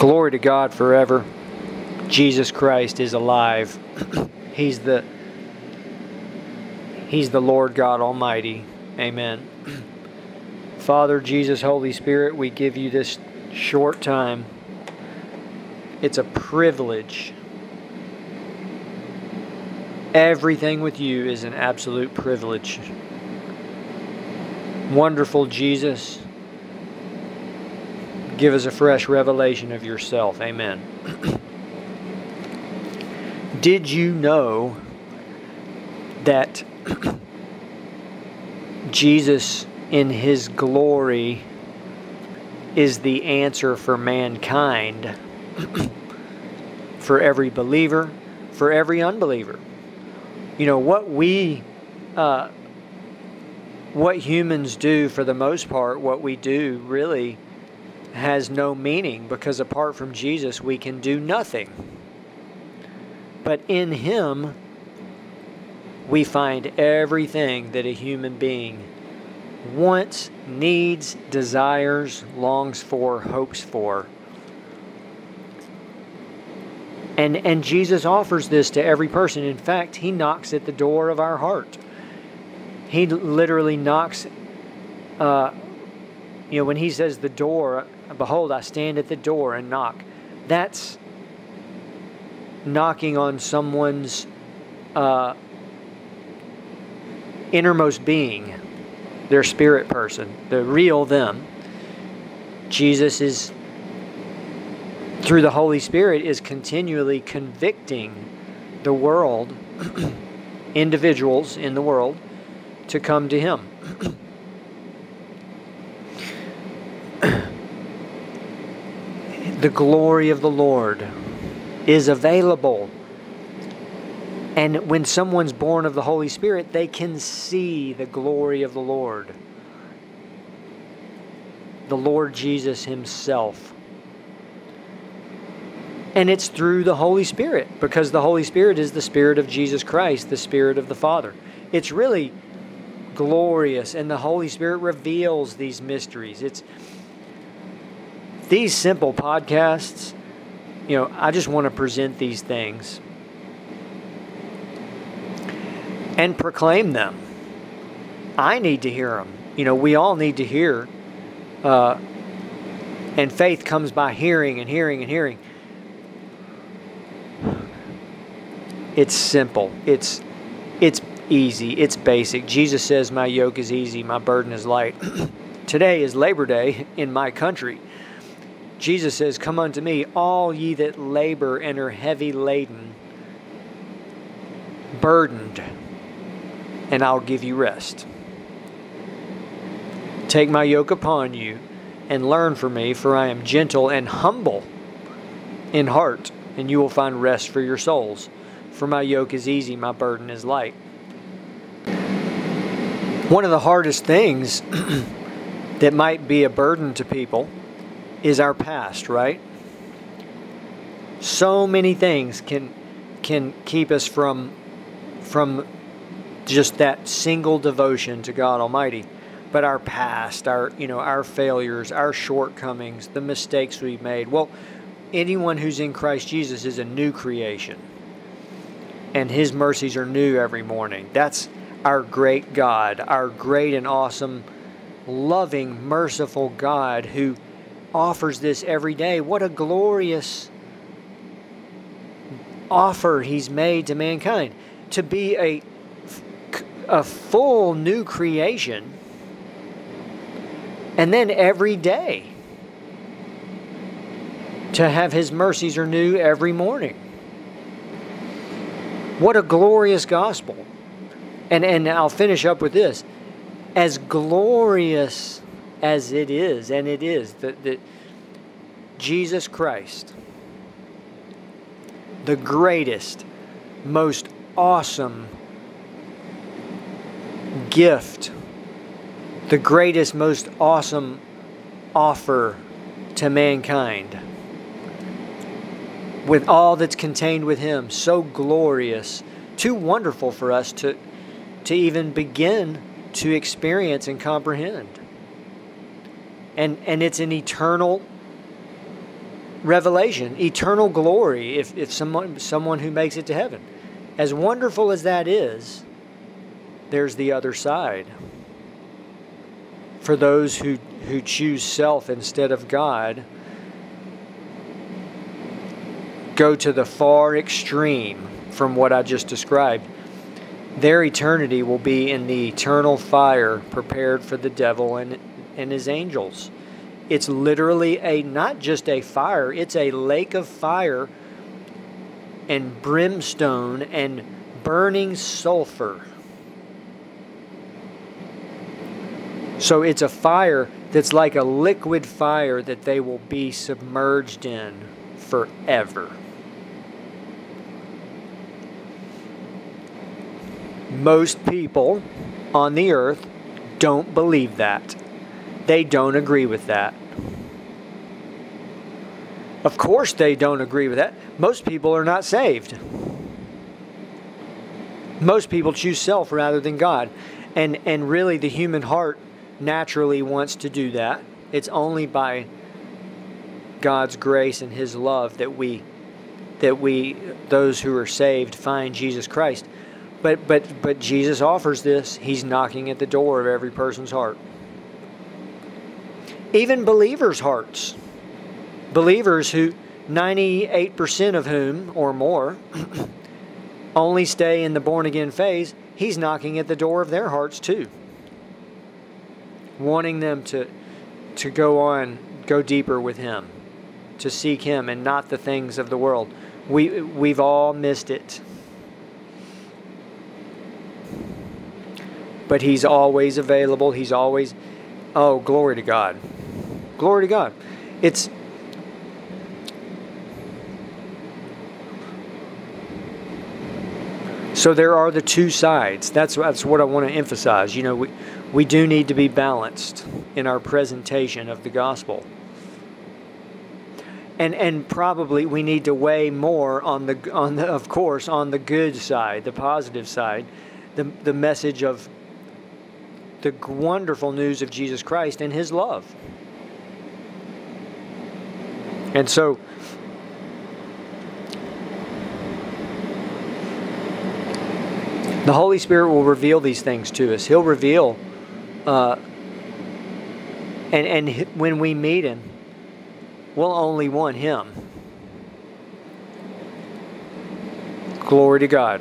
Glory to God forever. Jesus Christ is alive. he's the He's the Lord God Almighty. Amen. Father, Jesus, Holy Spirit, we give you this short time. It's a privilege. Everything with you is an absolute privilege. Wonderful Jesus, give us a fresh revelation of yourself. Amen. Did you know that Jesus in his glory is the answer for mankind, for every believer, for every unbeliever? You know, what we, uh, what humans do for the most part, what we do really has no meaning because apart from Jesus, we can do nothing. But in Him, we find everything that a human being wants, needs, desires, longs for, hopes for. And, and Jesus offers this to every person. In fact, He knocks at the door of our heart. He literally knocks, uh, you know, when He says the door, behold, I stand at the door and knock. That's knocking on someone's uh, innermost being, their spirit person, the real them. Jesus is, through the Holy Spirit, is continually convicting the world, individuals in the world, to come to Him. the glory of the Lord is available. And when someone's born of the Holy Spirit, they can see the glory of the Lord. The Lord Jesus Himself. And it's through the Holy Spirit, because the Holy Spirit is the Spirit of Jesus Christ, the Spirit of the Father. It's really glorious, and the Holy Spirit reveals these mysteries. It's these simple podcasts you know, I just want to present these things and proclaim them. I need to hear them. You know, we all need to hear. Uh, and faith comes by hearing and hearing and hearing. It's simple. It's it's easy. It's basic. Jesus says, "My yoke is easy, my burden is light." Today is Labor Day in my country. Jesus says, Come unto me, all ye that labor and are heavy laden, burdened, and I'll give you rest. Take my yoke upon you and learn from me, for I am gentle and humble in heart, and you will find rest for your souls. For my yoke is easy, my burden is light. One of the hardest things that might be a burden to people is our past, right? So many things can can keep us from from just that single devotion to God Almighty. But our past, our you know, our failures, our shortcomings, the mistakes we've made. Well, anyone who's in Christ Jesus is a new creation. And his mercies are new every morning. That's our great God, our great and awesome, loving, merciful God who offers this every day. What a glorious offer he's made to mankind to be a, a full new creation. And then every day to have his mercies are new every morning. What a glorious gospel. And and I'll finish up with this. As glorious as it is, and it is, that, that Jesus Christ, the greatest, most awesome gift, the greatest, most awesome offer to mankind, with all that's contained with Him, so glorious, too wonderful for us to, to even begin to experience and comprehend and and it's an eternal revelation, eternal glory, if, if someone, someone who makes it to heaven. As wonderful as that is, there's the other side. For those who, who choose self instead of God, go to the far extreme from what I just described. Their eternity will be in the eternal fire prepared for the devil and, and his angels. It's literally a not just a fire, it's a lake of fire and brimstone and burning sulfur. So it's a fire that's like a liquid fire that they will be submerged in forever. Most people on the earth don't believe that. They don't agree with that. Of course, they don't agree with that. Most people are not saved. Most people choose self rather than God. And, and really, the human heart naturally wants to do that. It's only by God's grace and His love that we, that we, those who are saved, find Jesus Christ. But, but, but Jesus offers this. He's knocking at the door of every person's heart. Even believers' hearts believers who 98% of whom or more only stay in the born again phase, he's knocking at the door of their hearts too. Wanting them to to go on, go deeper with him, to seek him and not the things of the world. We we've all missed it. But he's always available. He's always oh, glory to God. Glory to God. It's So there are the two sides. That's that's what I want to emphasize. You know, we we do need to be balanced in our presentation of the gospel. And and probably we need to weigh more on the on the of course on the good side, the positive side, the the message of the wonderful news of Jesus Christ and his love. And so The Holy Spirit will reveal these things to us. He'll reveal, uh, and and when we meet Him, we'll only want Him. Glory to God.